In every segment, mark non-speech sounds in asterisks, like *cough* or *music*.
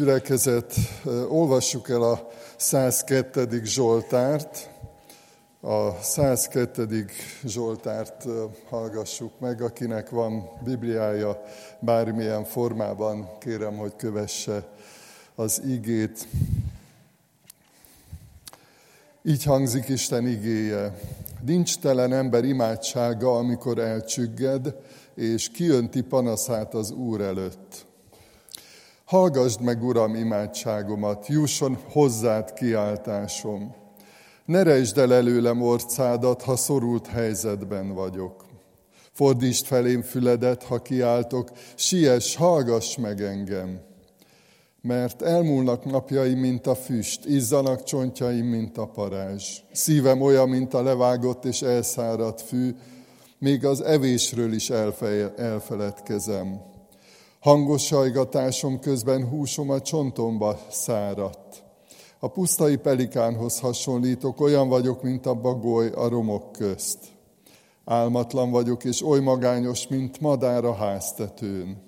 gyülekezet, olvassuk el a 102. Zsoltárt. A 102. Zsoltárt hallgassuk meg, akinek van Bibliája bármilyen formában, kérem, hogy kövesse az igét. Így hangzik Isten igéje. Nincs telen ember imádsága, amikor elcsügged, és kiönti panaszát az Úr előtt. Hallgasd meg, Uram, imádságomat, jusson hozzád kiáltásom. Ne rejtsd el előlem orcádat, ha szorult helyzetben vagyok. Fordítsd felém füledet, ha kiáltok, siess, hallgass meg engem. Mert elmúlnak napjaim, mint a füst, izzanak csontjaim, mint a parázs. Szívem olyan, mint a levágott és elszáradt fű, még az evésről is elfeledkezem. Hangos sajgatásom közben húsom a csontomba száradt. A pusztai pelikánhoz hasonlítok, olyan vagyok, mint a bagoly a romok közt. Álmatlan vagyok, és oly magányos, mint madár a háztetőn.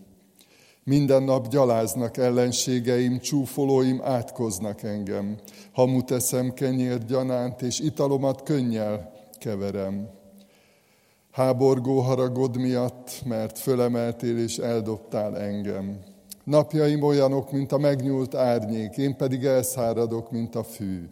Minden nap gyaláznak ellenségeim, csúfolóim átkoznak engem. Hamut eszem kenyér gyanánt, és italomat könnyel keverem háborgó haragod miatt, mert fölemeltél és eldobtál engem. Napjaim olyanok, mint a megnyúlt árnyék, én pedig elszáradok, mint a fű.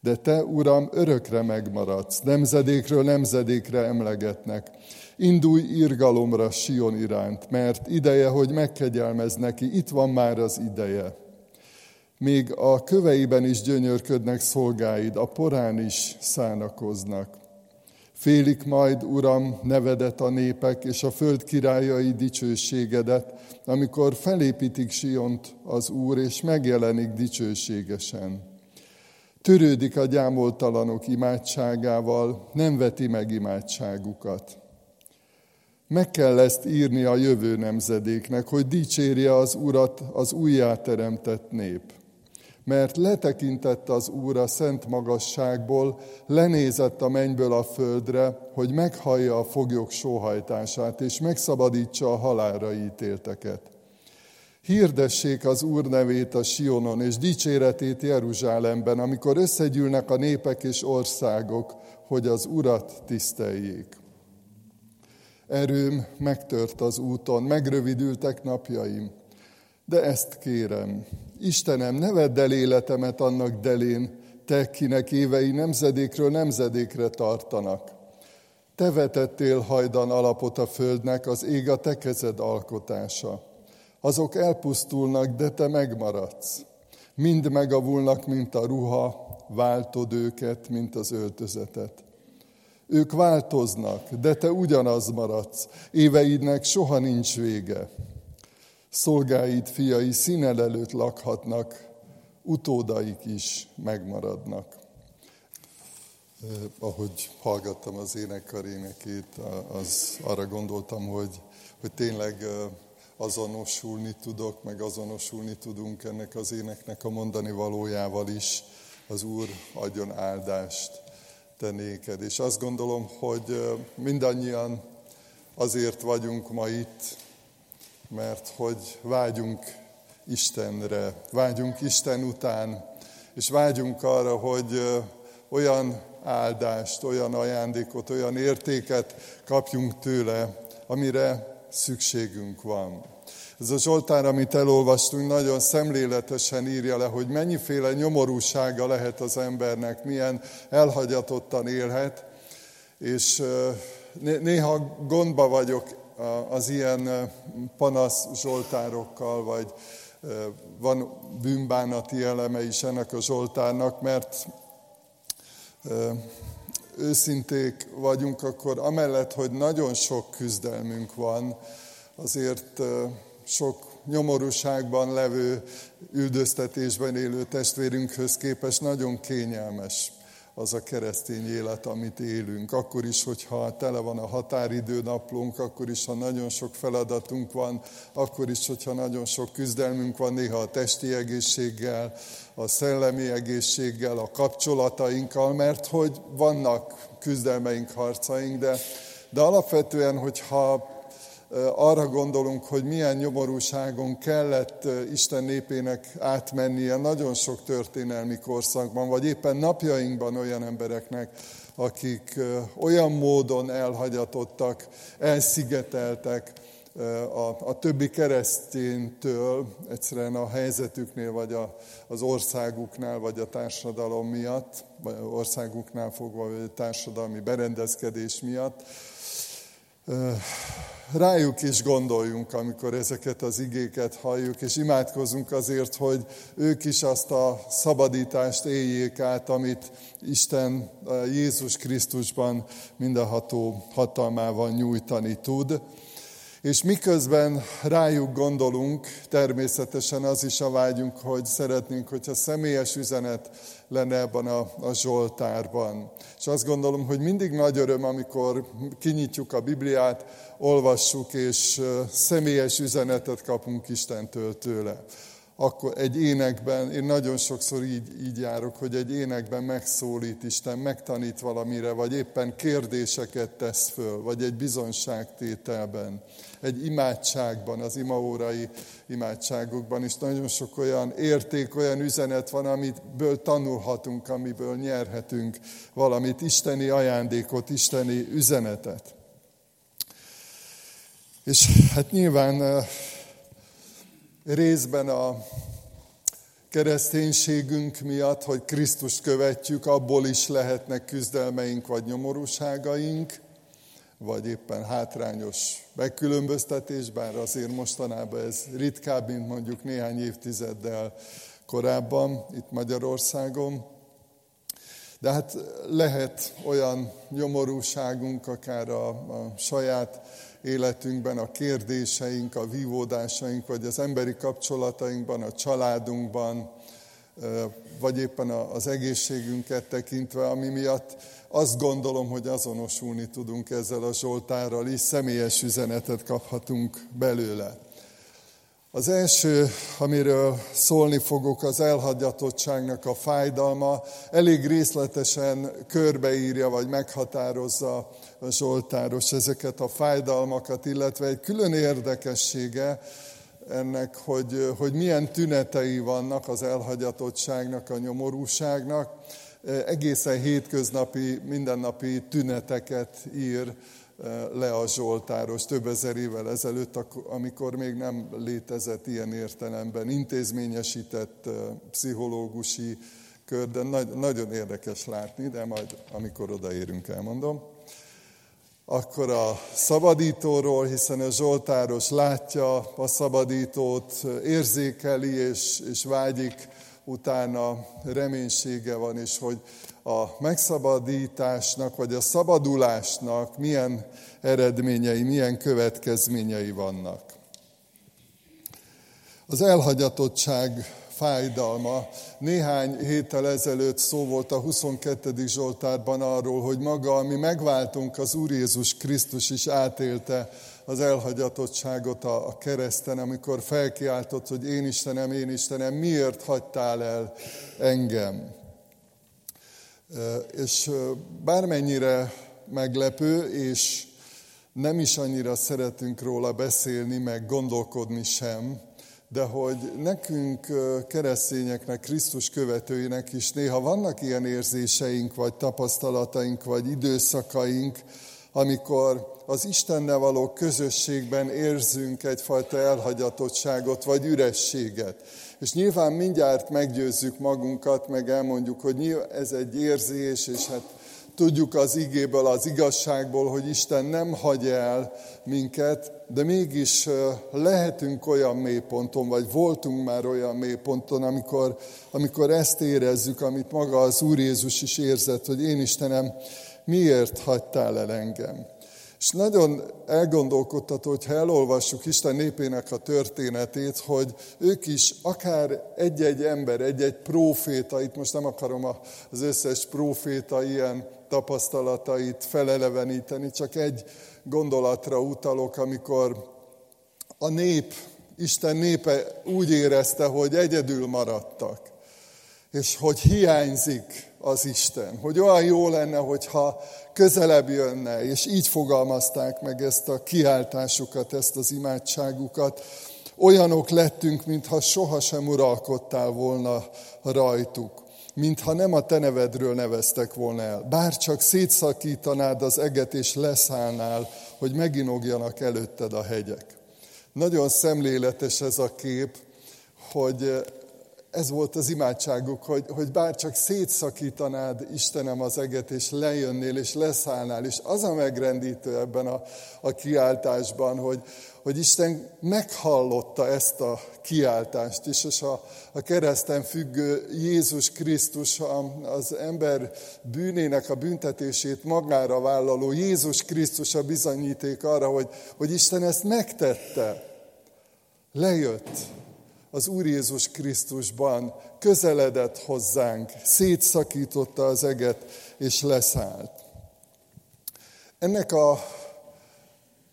De te, Uram, örökre megmaradsz, nemzedékről nemzedékre emlegetnek. Indulj irgalomra Sion iránt, mert ideje, hogy megkegyelmez neki, itt van már az ideje. Még a köveiben is gyönyörködnek szolgáid, a porán is szánakoznak. Félik majd, Uram, nevedet a népek, és a föld királyai dicsőségedet, amikor felépítik Siont az Úr, és megjelenik dicsőségesen. Törődik a gyámoltalanok imádságával, nem veti meg imádságukat. Meg kell ezt írni a jövő nemzedéknek, hogy dicsérje az Urat az újjáteremtett nép mert letekintett az Úr a szent magasságból, lenézett a mennyből a földre, hogy meghallja a foglyok sóhajtását, és megszabadítsa a halálra ítélteket. Hirdessék az Úr nevét a Sionon, és dicséretét Jeruzsálemben, amikor összegyűlnek a népek és országok, hogy az Urat tiszteljék. Erőm megtört az úton, megrövidültek napjaim, de ezt kérem, Istenem, ne vedd el életemet annak delén, te, kinek évei nemzedékről nemzedékre tartanak. Te vetettél hajdan alapot a földnek, az ég a te kezed alkotása. Azok elpusztulnak, de te megmaradsz. Mind megavulnak, mint a ruha, váltod őket, mint az öltözetet. Ők változnak, de te ugyanaz maradsz. Éveidnek soha nincs vége. Szolgáid fiai színel előtt lakhatnak, utódaik is megmaradnak. Eh, ahogy hallgattam az énekkar énekét, az arra gondoltam, hogy, hogy tényleg azonosulni tudok, meg azonosulni tudunk ennek az éneknek a mondani valójával is. Az Úr adjon áldást te néked. És azt gondolom, hogy mindannyian azért vagyunk ma itt, mert hogy vágyunk Istenre, vágyunk Isten után, és vágyunk arra, hogy olyan áldást, olyan ajándékot, olyan értéket kapjunk tőle, amire szükségünk van. Ez a Zsoltár, amit elolvastunk, nagyon szemléletesen írja le, hogy mennyiféle nyomorúsága lehet az embernek, milyen elhagyatottan élhet, és néha gondba vagyok az ilyen panasz zsoltárokkal, vagy van bűnbánati eleme is ennek a zsoltárnak, mert őszinték vagyunk, akkor amellett, hogy nagyon sok küzdelmünk van, azért sok nyomorúságban levő, üldöztetésben élő testvérünkhöz képest nagyon kényelmes az a keresztény élet, amit élünk. Akkor is, hogyha tele van a határidő naplunk, akkor is, ha nagyon sok feladatunk van, akkor is, hogyha nagyon sok küzdelmünk van, néha a testi egészséggel, a szellemi egészséggel, a kapcsolatainkkal, mert hogy vannak küzdelmeink, harcaink, de, de alapvetően, hogyha arra gondolunk, hogy milyen nyomorúságon kellett Isten népének átmennie nagyon sok történelmi korszakban, vagy éppen napjainkban olyan embereknek, akik olyan módon elhagyatottak, elszigeteltek a, a többi kereszténytől, egyszerűen a helyzetüknél, vagy a, az országuknál, vagy a társadalom miatt, vagy országuknál fogva, vagy a társadalmi berendezkedés miatt rájuk is gondoljunk, amikor ezeket az igéket halljuk, és imádkozunk azért, hogy ők is azt a szabadítást éljék át, amit Isten Jézus Krisztusban mindenható hatalmával nyújtani tud. És miközben rájuk gondolunk, természetesen az is a vágyunk, hogy szeretnénk, hogyha személyes üzenet lenne ebben a, a Zsoltárban. És azt gondolom, hogy mindig nagy öröm, amikor kinyitjuk a Bibliát, olvassuk, és személyes üzenetet kapunk Istentől tőle akkor egy énekben, én nagyon sokszor így, így járok, hogy egy énekben megszólít Isten, megtanít valamire, vagy éppen kérdéseket tesz föl, vagy egy bizonságtételben, egy imádságban, az imaórai imádságokban is nagyon sok olyan érték, olyan üzenet van, amiből tanulhatunk, amiből nyerhetünk valamit, isteni ajándékot, isteni üzenetet. És hát nyilván részben a kereszténységünk miatt, hogy Krisztust követjük, abból is lehetnek küzdelmeink vagy nyomorúságaink, vagy éppen hátrányos megkülönböztetés, bár azért mostanában ez ritkább, mint mondjuk néhány évtizeddel korábban itt Magyarországon. De hát lehet olyan nyomorúságunk, akár a, a saját életünkben, a kérdéseink, a vívódásaink, vagy az emberi kapcsolatainkban, a családunkban, vagy éppen az egészségünket tekintve, ami miatt azt gondolom, hogy azonosulni tudunk ezzel a Zsoltárral is, személyes üzenetet kaphatunk belőle. Az első, amiről szólni fogok, az elhagyatottságnak a fájdalma. Elég részletesen körbeírja, vagy meghatározza a Zsoltáros ezeket a fájdalmakat, illetve egy külön érdekessége ennek, hogy, hogy milyen tünetei vannak az elhagyatottságnak, a nyomorúságnak. Egészen hétköznapi, mindennapi tüneteket ír le a Zsoltáros több ezer évvel ezelőtt, amikor még nem létezett ilyen értelemben intézményesített pszichológusi kör, de nagyon érdekes látni, de majd amikor odaérünk, elmondom. Akkor a szabadítóról, hiszen a Zsoltáros látja a szabadítót, érzékeli és, és vágyik utána reménysége van, és hogy a megszabadításnak, vagy a szabadulásnak milyen eredményei, milyen következményei vannak. Az elhagyatottság fájdalma. Néhány héttel ezelőtt szó volt a 22. Zsoltárban arról, hogy maga, ami megváltunk, az Úr Jézus Krisztus is átélte az elhagyatottságot a kereszten, amikor felkiáltott, hogy én Istenem, én Istenem, miért hagytál el engem? És bármennyire meglepő, és nem is annyira szeretünk róla beszélni, meg gondolkodni sem, de hogy nekünk keresztényeknek, Krisztus követőinek is néha vannak ilyen érzéseink, vagy tapasztalataink, vagy időszakaink, amikor az Istennel való közösségben érzünk egyfajta elhagyatottságot, vagy ürességet. És nyilván mindjárt meggyőzzük magunkat, meg elmondjuk, hogy ez egy érzés, és hát tudjuk az igéből, az igazságból, hogy Isten nem hagy el minket, de mégis lehetünk olyan mélyponton, vagy voltunk már olyan mélyponton, amikor, amikor ezt érezzük, amit maga az Úr Jézus is érzett, hogy én Istenem, miért hagytál el engem? És nagyon elgondolkodtató, hogyha elolvassuk Isten népének a történetét, hogy ők is akár egy-egy ember, egy-egy próféta, itt most nem akarom az összes próféta ilyen tapasztalatait feleleveníteni, csak egy gondolatra utalok, amikor a nép, Isten népe úgy érezte, hogy egyedül maradtak, és hogy hiányzik az Isten, hogy olyan jó lenne, hogyha közelebb jönne, és így fogalmazták meg ezt a kiáltásukat, ezt az imádságukat. Olyanok lettünk, mintha sohasem uralkodtál volna rajtuk, mintha nem a te nevedről neveztek volna el. Bár csak szétszakítanád az eget és leszállnál, hogy meginogjanak előtted a hegyek. Nagyon szemléletes ez a kép, hogy ez volt az imádságuk, hogy, hogy bár csak szétszakítanád, Istenem, az eget, és lejönnél, és leszállnál. És az a megrendítő ebben a, a kiáltásban, hogy, hogy Isten meghallotta ezt a kiáltást is, és a, a kereszten függő Jézus Krisztus, az ember bűnének a büntetését magára vállaló Jézus Krisztus a bizonyíték arra, hogy, hogy Isten ezt megtette. Lejött, az Úr Jézus Krisztusban közeledett hozzánk, szétszakította az eget, és leszállt. Ennek a,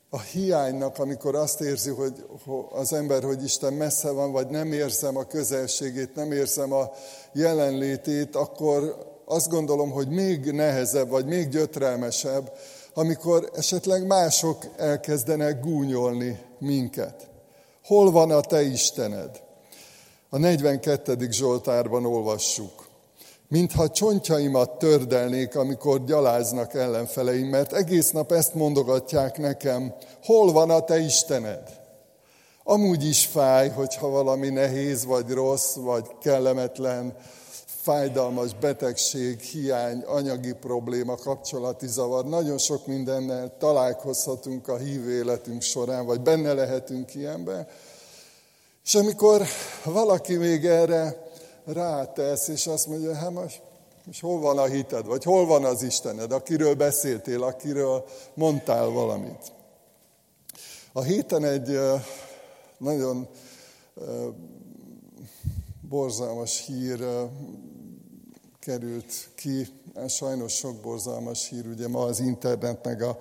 a hiánynak, amikor azt érzi, hogy az ember, hogy Isten messze van, vagy nem érzem a közelségét, nem érzem a jelenlétét, akkor azt gondolom, hogy még nehezebb, vagy még gyötrelmesebb, amikor esetleg mások elkezdenek gúnyolni minket. Hol van a te Istened? A 42. Zsoltárban olvassuk. Mintha csontjaimat tördelnék, amikor gyaláznak ellenfeleim, mert egész nap ezt mondogatják nekem, hol van a te Istened? Amúgy is fáj, hogyha valami nehéz, vagy rossz, vagy kellemetlen, fájdalmas betegség, hiány, anyagi probléma, kapcsolati zavar. Nagyon sok mindennel találkozhatunk a hívő életünk során, vagy benne lehetünk ilyenben. És amikor valaki még erre rátesz, és azt mondja, hát most, most hol van a hited, vagy hol van az Istened, akiről beszéltél, akiről mondtál valamit. A héten egy nagyon borzalmas hír került ki, sajnos sok borzalmas hír, ugye ma az internet meg a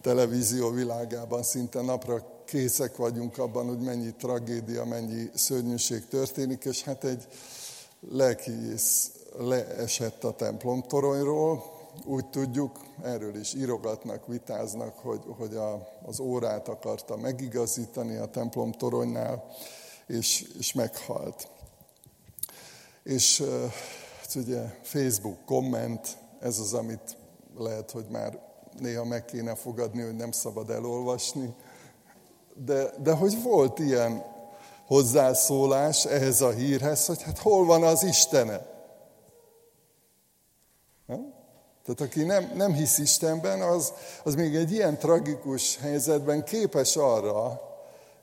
televízió világában szinte napra készek vagyunk abban, hogy mennyi tragédia, mennyi szörnyűség történik, és hát egy lelkiész leesett a templom toronyról, úgy tudjuk, erről is írogatnak, vitáznak, hogy, hogy a, az órát akarta megigazítani a templom toronynál, és, és meghalt. És hát ugye Facebook komment, ez az, amit lehet, hogy már néha meg kéne fogadni, hogy nem szabad elolvasni, de, de hogy volt ilyen hozzászólás ehhez a hírhez, hogy hát hol van az Istene? Tehát aki nem, nem hisz Istenben, az, az még egy ilyen tragikus helyzetben képes arra,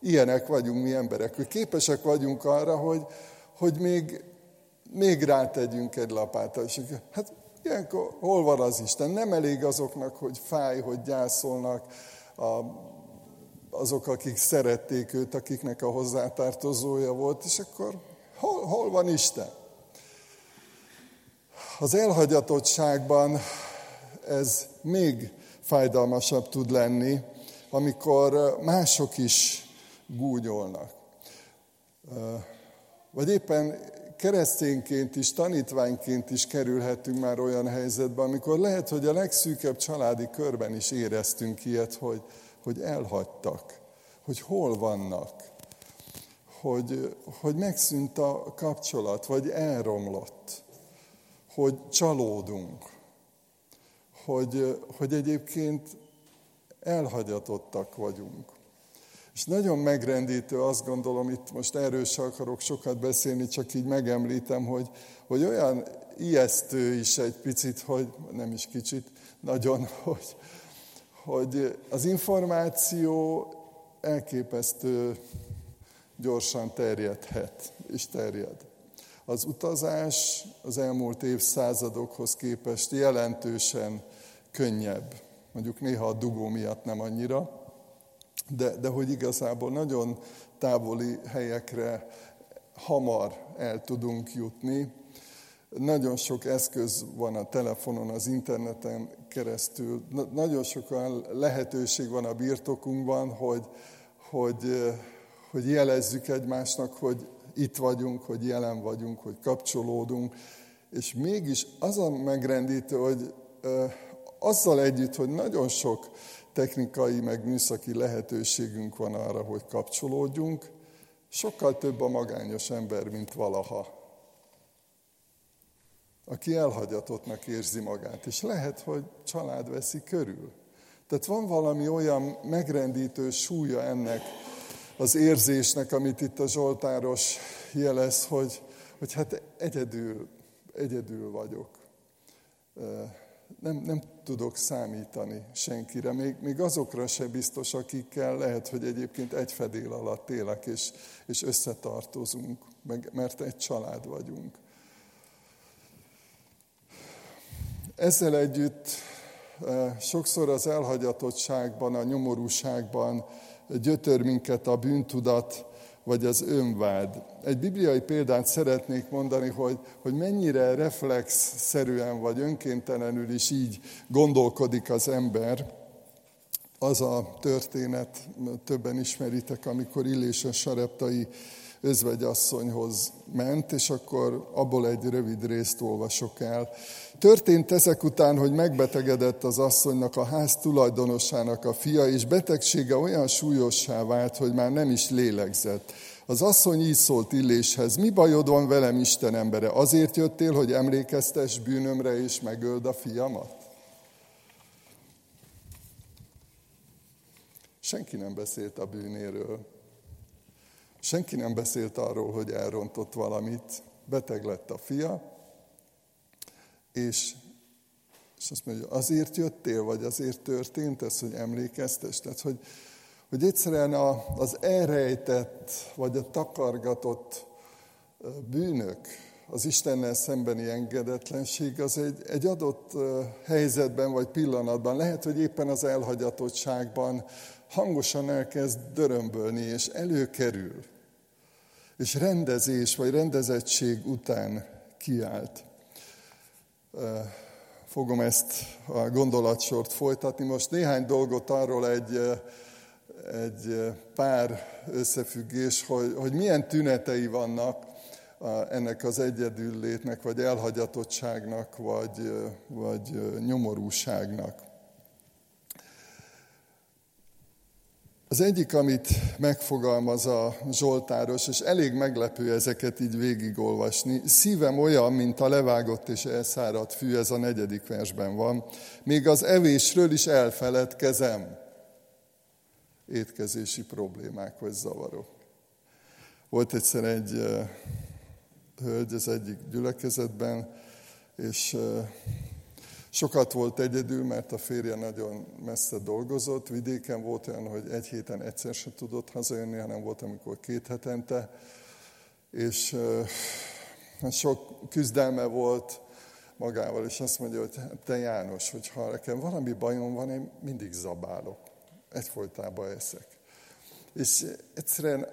ilyenek vagyunk mi emberek, hogy képesek vagyunk arra, hogy, hogy még, még rátegyünk egy lapáttal. És hát ilyenkor hol van az Isten? Nem elég azoknak, hogy fáj, hogy gyászolnak, a azok, akik szerették őt, akiknek a hozzátartozója volt, és akkor hol, hol van Isten? Az elhagyatottságban ez még fájdalmasabb tud lenni, amikor mások is gúnyolnak. Vagy éppen keresztényként is, tanítványként is kerülhetünk már olyan helyzetbe, amikor lehet, hogy a legszűkebb családi körben is éreztünk ilyet, hogy, hogy elhagytak, hogy hol vannak, hogy, hogy megszűnt a kapcsolat, vagy elromlott, hogy csalódunk, hogy, hogy egyébként elhagyatottak vagyunk. És nagyon megrendítő, azt gondolom, itt most erről sem akarok sokat beszélni, csak így megemlítem, hogy, hogy olyan ijesztő is egy picit, hogy nem is kicsit, nagyon, *laughs* hogy, hogy az információ elképesztő gyorsan terjedhet, és terjed. Az utazás az elmúlt évszázadokhoz képest jelentősen könnyebb. Mondjuk néha a dugó miatt nem annyira, de, de hogy igazából nagyon távoli helyekre hamar el tudunk jutni. Nagyon sok eszköz van a telefonon, az interneten keresztül. Nagyon sok lehetőség van a birtokunkban, hogy, hogy, hogy jelezzük egymásnak, hogy itt vagyunk, hogy jelen vagyunk, hogy kapcsolódunk, És mégis az a megrendítő, hogy azzal együtt, hogy nagyon sok technikai, meg műszaki lehetőségünk van arra, hogy kapcsolódjunk, sokkal több a magányos ember, mint valaha, aki elhagyatottnak érzi magát. És lehet, hogy család veszi körül. Tehát van valami olyan megrendítő súlya ennek az érzésnek, amit itt a Zsoltáros jelez, hogy, hogy hát egyedül, egyedül vagyok nem, nem tudok számítani senkire, még, még azokra se biztos, akikkel lehet, hogy egyébként egy fedél alatt élek, és, és összetartozunk, meg, mert egy család vagyunk. Ezzel együtt eh, sokszor az elhagyatottságban, a nyomorúságban gyötör minket a bűntudat, vagy az önvád. Egy bibliai példát szeretnék mondani, hogy, hogy mennyire reflexszerűen vagy önkéntelenül is így gondolkodik az ember. Az a történet, többen ismeritek, amikor Illés a sareptai özvegyasszonyhoz ment, és akkor abból egy rövid részt olvasok el. Történt ezek után, hogy megbetegedett az asszonynak a ház tulajdonosának a fia, és betegsége olyan súlyossá vált, hogy már nem is lélegzett. Az asszony így szólt Illéshez, mi bajod van velem, Isten embere? Azért jöttél, hogy emlékeztes bűnömre és megöld a fiamat? Senki nem beszélt a bűnéről. Senki nem beszélt arról, hogy elrontott valamit. Beteg lett a fia, és, és azt mondja, azért jöttél, vagy azért történt ez, hogy emlékeztes? Tehát, hogy, hogy egyszerűen az elrejtett, vagy a takargatott bűnök, az Istennel szembeni engedetlenség az egy, egy adott helyzetben vagy pillanatban, lehet, hogy éppen az elhagyatottságban hangosan elkezd dörömbölni, és előkerül, és rendezés vagy rendezettség után kiált. Fogom ezt a gondolatsort folytatni. Most néhány dolgot arról egy, egy pár összefüggés, hogy, hogy milyen tünetei vannak ennek az egyedüllétnek, vagy elhagyatottságnak, vagy, vagy nyomorúságnak. Az egyik, amit megfogalmaz a Zsoltáros, és elég meglepő ezeket így végigolvasni, szívem olyan, mint a levágott és elszáradt fű, ez a negyedik versben van, még az evésről is elfeledkezem. Étkezési problémák vagy zavarok. Volt egyszer egy hölgy az egyik gyülekezetben, és Sokat volt egyedül, mert a férje nagyon messze dolgozott. Vidéken volt olyan, hogy egy héten egyszer se tudott hazajönni, hanem volt, amikor két hetente. És uh, sok küzdelme volt magával, és azt mondja, hogy hát te János, hogy ha nekem valami bajom van, én mindig zabálok. Egyfolytában eszek. És egyszerűen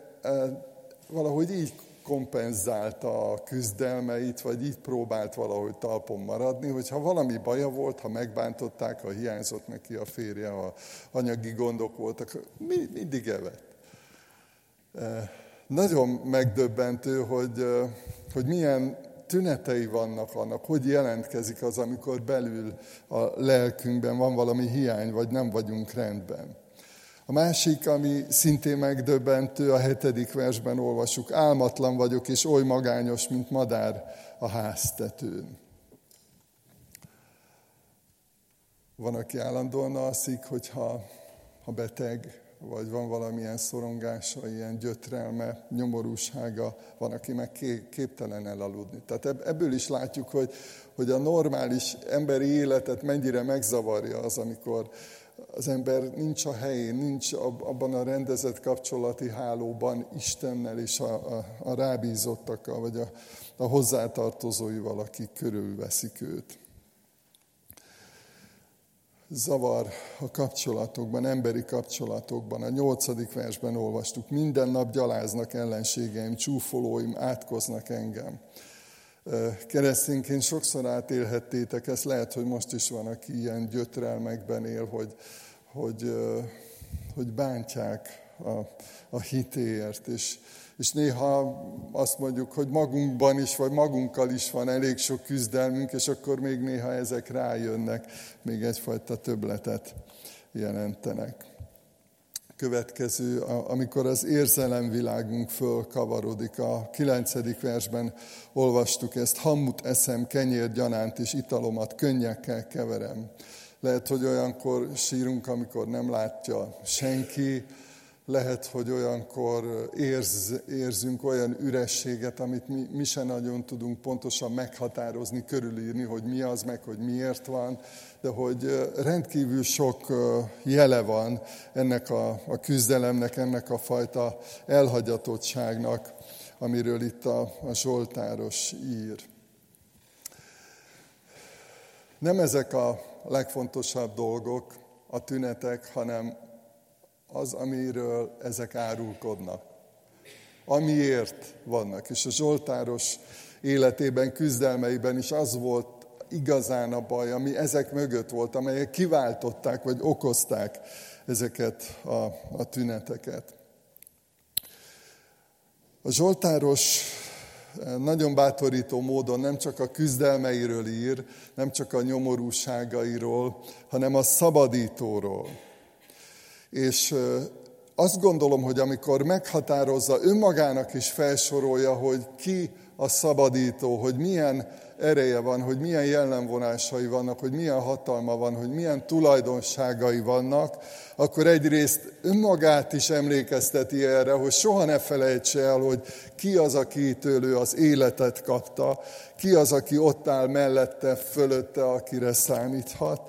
valahogy így kompenzálta a küzdelmeit, vagy így próbált valahogy talpon maradni, hogyha valami baja volt, ha megbántották, ha hiányzott neki a férje, ha anyagi gondok voltak, mindig evett. E, nagyon megdöbbentő, hogy, e, hogy milyen tünetei vannak annak, hogy jelentkezik az, amikor belül a lelkünkben van valami hiány, vagy nem vagyunk rendben. A másik, ami szintén megdöbbentő, a hetedik versben olvasjuk, álmatlan vagyok, és oly magányos, mint madár a háztetőn. Van, aki állandóan alszik, hogyha ha beteg, vagy van valamilyen szorongása, ilyen gyötrelme, nyomorúsága, van, aki meg képtelen elaludni. Tehát ebből is látjuk, hogy, hogy a normális emberi életet mennyire megzavarja az, amikor az ember nincs a helyén, nincs abban a rendezett kapcsolati hálóban Istennel és a, a, a rábízottakkal, vagy a, a hozzátartozóival, akik körülveszik őt. Zavar a kapcsolatokban, emberi kapcsolatokban. A nyolcadik versben olvastuk, minden nap gyaláznak ellenségeim, csúfolóim, átkoznak engem keresztényként sokszor átélhettétek, ezt lehet, hogy most is van, aki ilyen gyötrelmekben él, hogy, hogy, hogy bántják a, a hitéért, és, És néha azt mondjuk, hogy magunkban is, vagy magunkkal is van elég sok küzdelmünk, és akkor még néha ezek rájönnek, még egyfajta töbletet jelentenek. Következő, amikor az érzelemvilágunk fölkavarodik. A kilencedik versben olvastuk ezt, hamut eszem, kenyér gyanánt és italomat könnyekkel keverem. Lehet, hogy olyankor sírunk, amikor nem látja senki, lehet, hogy olyankor érz, érzünk olyan ürességet, amit mi, mi se nagyon tudunk pontosan meghatározni, körülírni, hogy mi az, meg hogy miért van, de hogy rendkívül sok jele van ennek a, a küzdelemnek, ennek a fajta elhagyatottságnak, amiről itt a, a Zsoltáros ír. Nem ezek a legfontosabb dolgok, a tünetek, hanem az, amiről ezek árulkodnak. Amiért vannak. És a Zsoltáros életében, küzdelmeiben is az volt igazán a baj, ami ezek mögött volt, amelyek kiváltották, vagy okozták ezeket a, a tüneteket. A Zsoltáros nagyon bátorító módon nem csak a küzdelmeiről ír, nem csak a nyomorúságairól, hanem a szabadítóról. És azt gondolom, hogy amikor meghatározza, önmagának is felsorolja, hogy ki a szabadító, hogy milyen ereje van, hogy milyen jellemvonásai vannak, hogy milyen hatalma van, hogy milyen tulajdonságai vannak, akkor egyrészt önmagát is emlékezteti erre, hogy soha ne felejtse el, hogy ki az, akitől ő az életet kapta, ki az, aki ott áll mellette, fölötte, akire számíthat.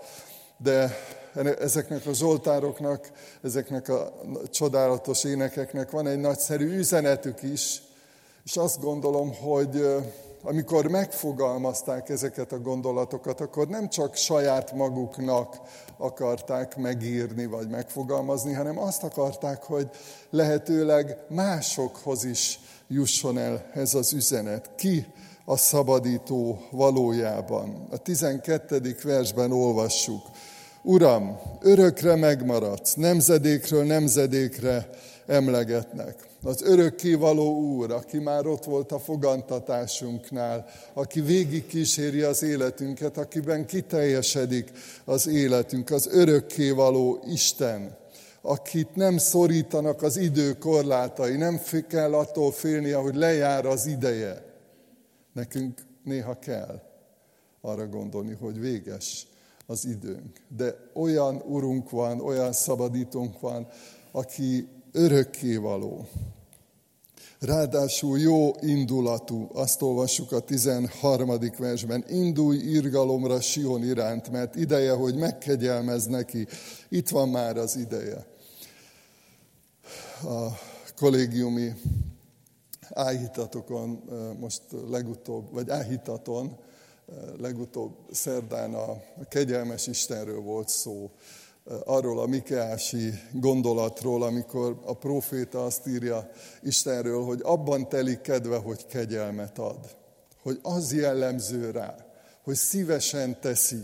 De ezeknek a zsoltároknak, ezeknek a csodálatos énekeknek van egy nagyszerű üzenetük is, és azt gondolom, hogy amikor megfogalmazták ezeket a gondolatokat, akkor nem csak saját maguknak akarták megírni vagy megfogalmazni, hanem azt akarták, hogy lehetőleg másokhoz is jusson el ez az üzenet. Ki a szabadító valójában? A 12. versben olvassuk. Uram, örökre megmaradsz, nemzedékről nemzedékre emlegetnek. Az örökkévaló Úr, aki már ott volt a fogantatásunknál, aki végig kíséri az életünket, akiben kiteljesedik az életünk, az örökkévaló Isten, akit nem szorítanak az idő korlátai, nem kell attól félnie, hogy lejár az ideje. Nekünk néha kell arra gondolni, hogy véges az időnk. De olyan urunk van, olyan szabadítónk van, aki örökkévaló. Ráadásul jó indulatú, azt olvassuk a 13. versben, indulj irgalomra Sion iránt, mert ideje, hogy megkegyelmez neki. Itt van már az ideje. A kollégiumi áhítatokon, most legutóbb, vagy áhítaton legutóbb szerdán a kegyelmes Istenről volt szó, arról a Mikeási gondolatról, amikor a proféta azt írja Istenről, hogy abban telik kedve, hogy kegyelmet ad. Hogy az jellemző rá, hogy szívesen teszi.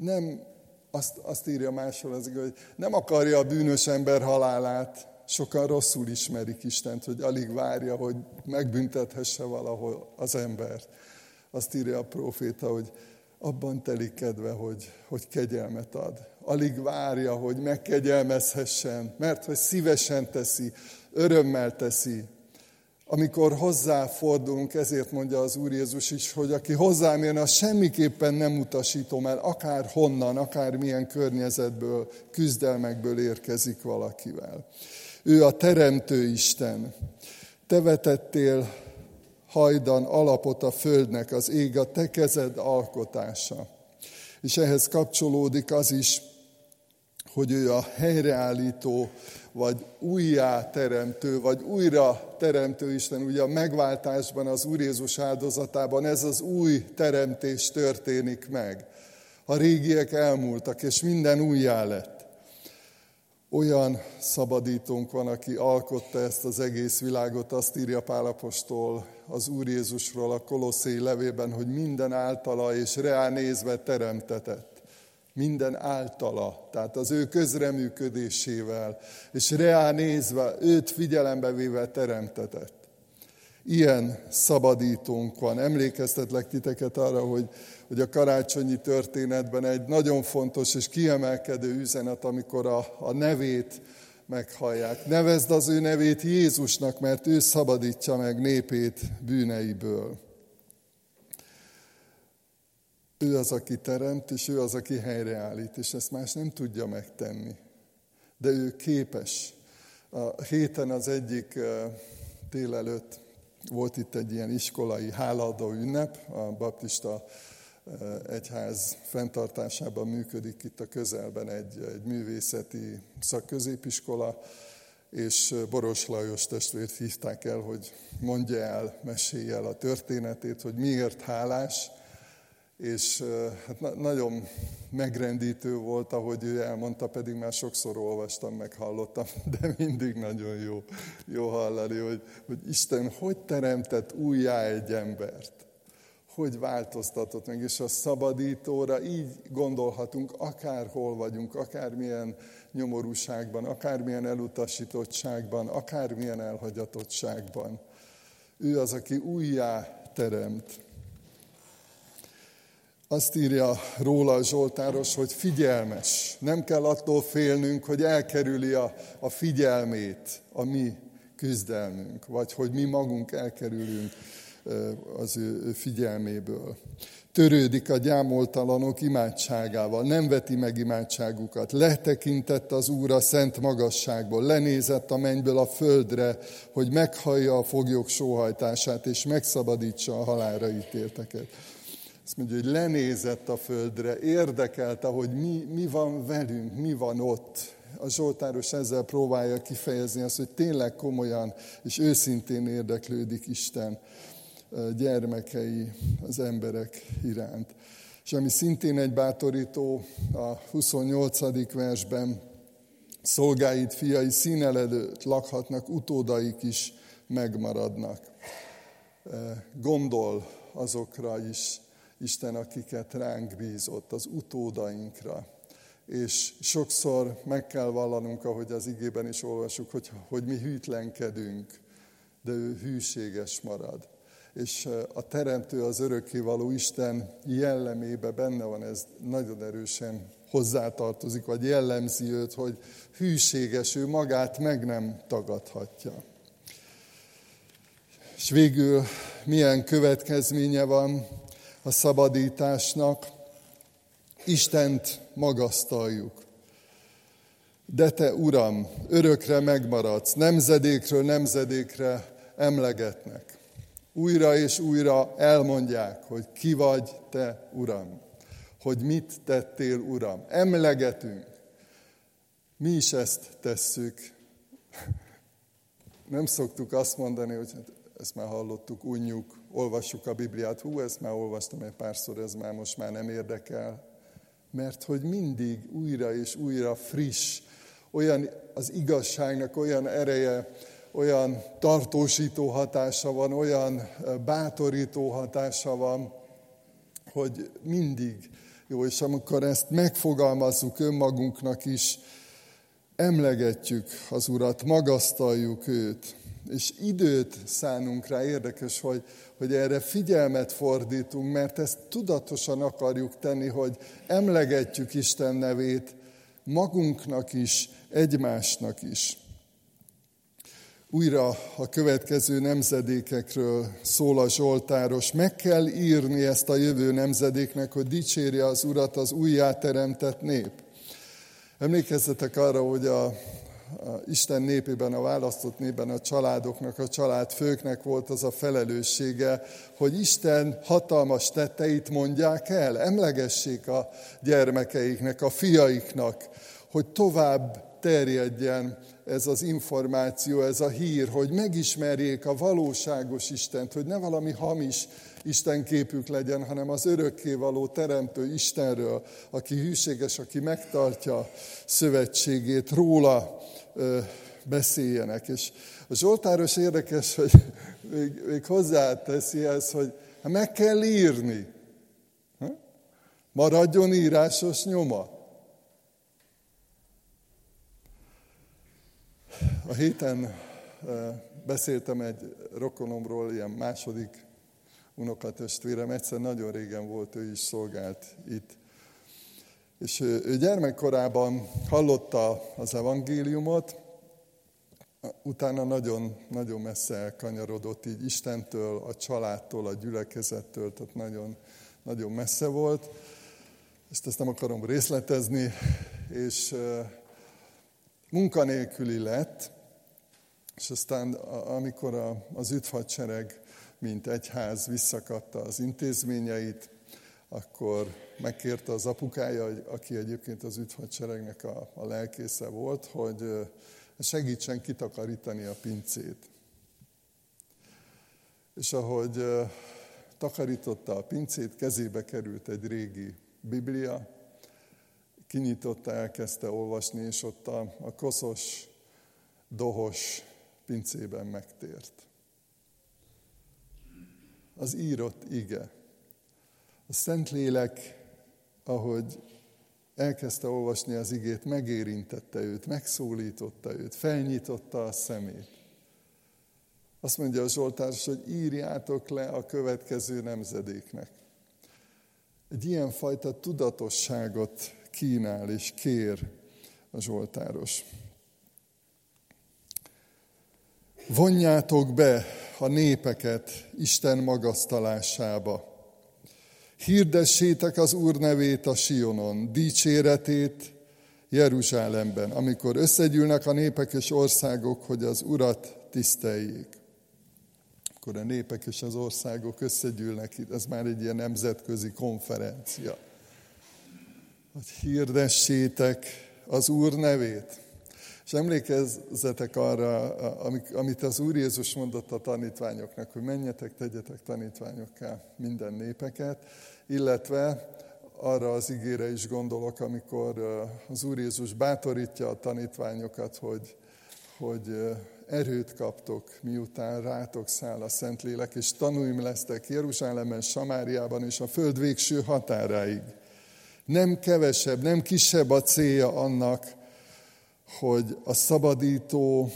Nem, azt, azt írja máshol az hogy nem akarja a bűnös ember halálát, sokan rosszul ismerik Istent, hogy alig várja, hogy megbüntethesse valahol az embert azt írja a proféta, hogy abban telik kedve, hogy, hogy kegyelmet ad. Alig várja, hogy megkegyelmezhessen, mert hogy szívesen teszi, örömmel teszi. Amikor hozzáfordulunk, ezért mondja az Úr Jézus is, hogy aki hozzám jön, az semmiképpen nem utasítom el, akár honnan, akár milyen környezetből, küzdelmekből érkezik valakivel. Ő a Teremtő Isten. Te vetettél hajdan alapot a földnek, az ég a te kezed alkotása. És ehhez kapcsolódik az is, hogy ő a helyreállító, vagy újjá teremtő, vagy újra teremtő Isten. Ugye a megváltásban, az Úr Jézus áldozatában ez az új teremtés történik meg. A régiek elmúltak, és minden újjá lett. Olyan szabadítónk van, aki alkotta ezt az egész világot, azt írja Pálapostól az Úr Jézusról a Kolosszéi levében, hogy minden általa és reá nézve teremtetett. minden általa, tehát az ő közreműködésével, és reá nézve, őt figyelembe véve teremtetett. Ilyen szabadítónk van. Emlékeztetlek titeket arra, hogy, hogy a karácsonyi történetben egy nagyon fontos és kiemelkedő üzenet, amikor a, a nevét meghallják. Nevezd az ő nevét Jézusnak, mert ő szabadítja meg népét bűneiből. Ő az, aki teremt, és ő az, aki helyreállít, és ezt más nem tudja megtenni. De ő képes. A héten az egyik délelőtt volt itt egy ilyen iskolai hálaadó ünnep, a baptista egyház fenntartásában működik itt a közelben egy, egy művészeti szakközépiskola, és Boros Lajos testvért hívták el, hogy mondja el, mesélje el a történetét, hogy miért hálás, és hát na- nagyon megrendítő volt, ahogy ő elmondta, pedig már sokszor olvastam, meg hallottam, *laughs* de mindig nagyon jó, jó hallani, hogy, hogy Isten hogy teremtett újjá egy embert, hogy változtatott meg, és a szabadítóra így gondolhatunk, akárhol vagyunk, akármilyen nyomorúságban, akármilyen elutasítottságban, akármilyen elhagyatottságban. Ő az, aki újjá teremt. Azt írja róla a Zsoltáros, hogy figyelmes. Nem kell attól félnünk, hogy elkerüli a, a figyelmét a mi küzdelmünk, vagy hogy mi magunk elkerülünk az ő figyelméből. Törődik a gyámoltalanok imádságával, nem veti meg imádságukat. Letekintett az Úr a szent magasságból, lenézett a mennyből a földre, hogy meghallja a foglyok sóhajtását, és megszabadítsa a halálra ítélteket. Azt mondja, hogy lenézett a földre, érdekelte, hogy mi, mi van velünk, mi van ott. A Zsoltáros ezzel próbálja kifejezni azt, hogy tényleg komolyan és őszintén érdeklődik Isten gyermekei, az emberek iránt. És ami szintén egy bátorító, a 28. versben szolgáid, fiai színel előtt lakhatnak, utódaik is megmaradnak. Gondol azokra is, Isten, akiket ránk bízott, az utódainkra. És sokszor meg kell vallanunk, ahogy az igében is olvasjuk, hogy, hogy mi hűtlenkedünk, de ő hűséges marad. És a Teremtő, az örökkévaló Isten jellemébe benne van, ez nagyon erősen hozzátartozik, vagy jellemzi őt, hogy hűséges, ő magát meg nem tagadhatja. És végül milyen következménye van a szabadításnak, Istent magasztaljuk. De te, Uram, örökre megmaradsz, nemzedékről nemzedékre emlegetnek. Újra és újra elmondják, hogy ki vagy te, Uram, hogy mit tettél, Uram. Emlegetünk. Mi is ezt tesszük. Nem szoktuk azt mondani, hogy hát ezt már hallottuk, unjuk, olvassuk a Bibliát, hú, ezt már olvastam egy párszor, ez már most már nem érdekel. Mert hogy mindig újra és újra friss, olyan az igazságnak olyan ereje, olyan tartósító hatása van, olyan bátorító hatása van, hogy mindig. Jó, és amikor ezt megfogalmazzuk önmagunknak is, emlegetjük az Urat, magasztaljuk őt, és időt szánunk rá, érdekes, hogy, hogy erre figyelmet fordítunk, mert ezt tudatosan akarjuk tenni, hogy emlegetjük Isten nevét magunknak is, egymásnak is. Újra a következő nemzedékekről szól a Zsoltáros. Meg kell írni ezt a jövő nemzedéknek, hogy dicsérje az Urat az újjáteremtett nép. Emlékezzetek arra, hogy a Isten népében, a választott népben a családoknak, a családfőknek volt az a felelőssége, hogy Isten hatalmas tetteit mondják el, emlegessék a gyermekeiknek, a fiaiknak, hogy tovább terjedjen ez az információ, ez a hír, hogy megismerjék a valóságos Istent, hogy ne valami hamis Isten képük legyen, hanem az örökkévaló teremtő Istenről, aki hűséges, aki megtartja szövetségét, róla beszéljenek. És a Zsoltáros érdekes, hogy *laughs* még, még hozzáteszi ezt, hogy hát meg kell írni. Maradjon írásos nyoma. A héten beszéltem egy rokonomról, ilyen második unokatestvérem, egyszer nagyon régen volt, ő is szolgált itt. És ő gyermekkorában hallotta az evangéliumot, utána nagyon, nagyon messze elkanyarodott így Istentől, a családtól, a gyülekezettől, tehát nagyon, nagyon messze volt. Ezt ezt nem akarom részletezni, és munkanélküli lett, és aztán amikor az üdvhadsereg, mint egyház visszakapta az intézményeit, akkor megkérte az apukája, aki egyébként az üdvhadseregnek a, a lelkésze volt, hogy segítsen kitakarítani a pincét. És ahogy takarította a pincét, kezébe került egy régi Biblia, kinyitotta, elkezdte olvasni, és ott a, a koszos, dohos pincében megtért. Az írott ige. A Szentlélek, ahogy elkezdte olvasni az igét, megérintette őt, megszólította őt, felnyitotta a szemét. Azt mondja a Zsoltárs, hogy írjátok le a következő nemzedéknek. Egy ilyenfajta tudatosságot kínál és kér a Zsoltáros. Vonjátok be a népeket Isten magasztalásába. Hirdessétek az Úr nevét a Sionon, dicséretét Jeruzsálemben, amikor összegyűlnek a népek és országok, hogy az Urat tiszteljék. Akkor a népek és az országok összegyűlnek itt, ez már egy ilyen nemzetközi konferencia. Hogy hirdessétek az Úr nevét. És emlékezzetek arra, amit az Úr Jézus mondott a tanítványoknak, hogy menjetek, tegyetek tanítványokká minden népeket, illetve arra az ígére is gondolok, amikor az Úr Jézus bátorítja a tanítványokat, hogy, hogy erőt kaptok, miután rátok száll a Szentlélek, és tanúim lesztek Jeruzsálemben, Samáriában és a föld végső határáig. Nem kevesebb, nem kisebb a célja annak, hogy a szabadító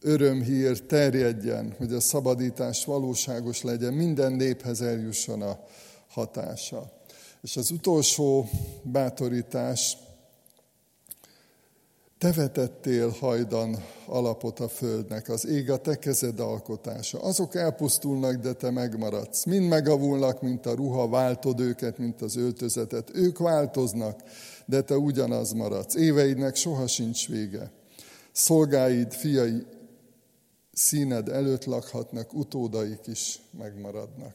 örömhír terjedjen, hogy a szabadítás valóságos legyen, minden néphez eljusson a hatása. És az utolsó bátorítás, te vetettél hajdan alapot a földnek, az ég a te kezed alkotása. Azok elpusztulnak, de te megmaradsz. Mind megavulnak, mint a ruha, váltod őket, mint az öltözetet. Ők változnak, de te ugyanaz maradsz. Éveidnek soha sincs vége. Szolgáid, fiai színed előtt lakhatnak, utódaik is megmaradnak.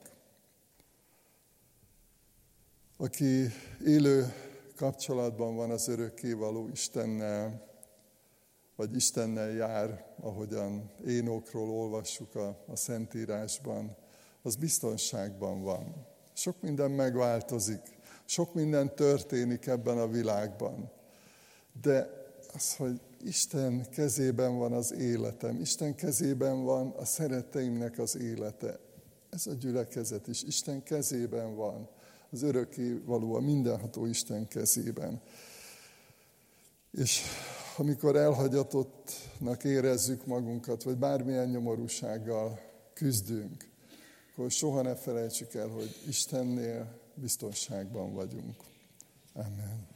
Aki élő kapcsolatban van az örökkévaló Istennel, vagy Istennel jár, ahogyan Énokról olvassuk a, a Szentírásban, az biztonságban van. Sok minden megváltozik, sok minden történik ebben a világban. De az, hogy Isten kezében van az életem, Isten kezében van a szeretteimnek az élete. Ez a gyülekezet is Isten kezében van, az örökké való, a mindenható Isten kezében. És amikor elhagyatottnak érezzük magunkat, vagy bármilyen nyomorúsággal küzdünk, akkor soha ne felejtsük el, hogy Istennél biztonságban vagyunk. Amen.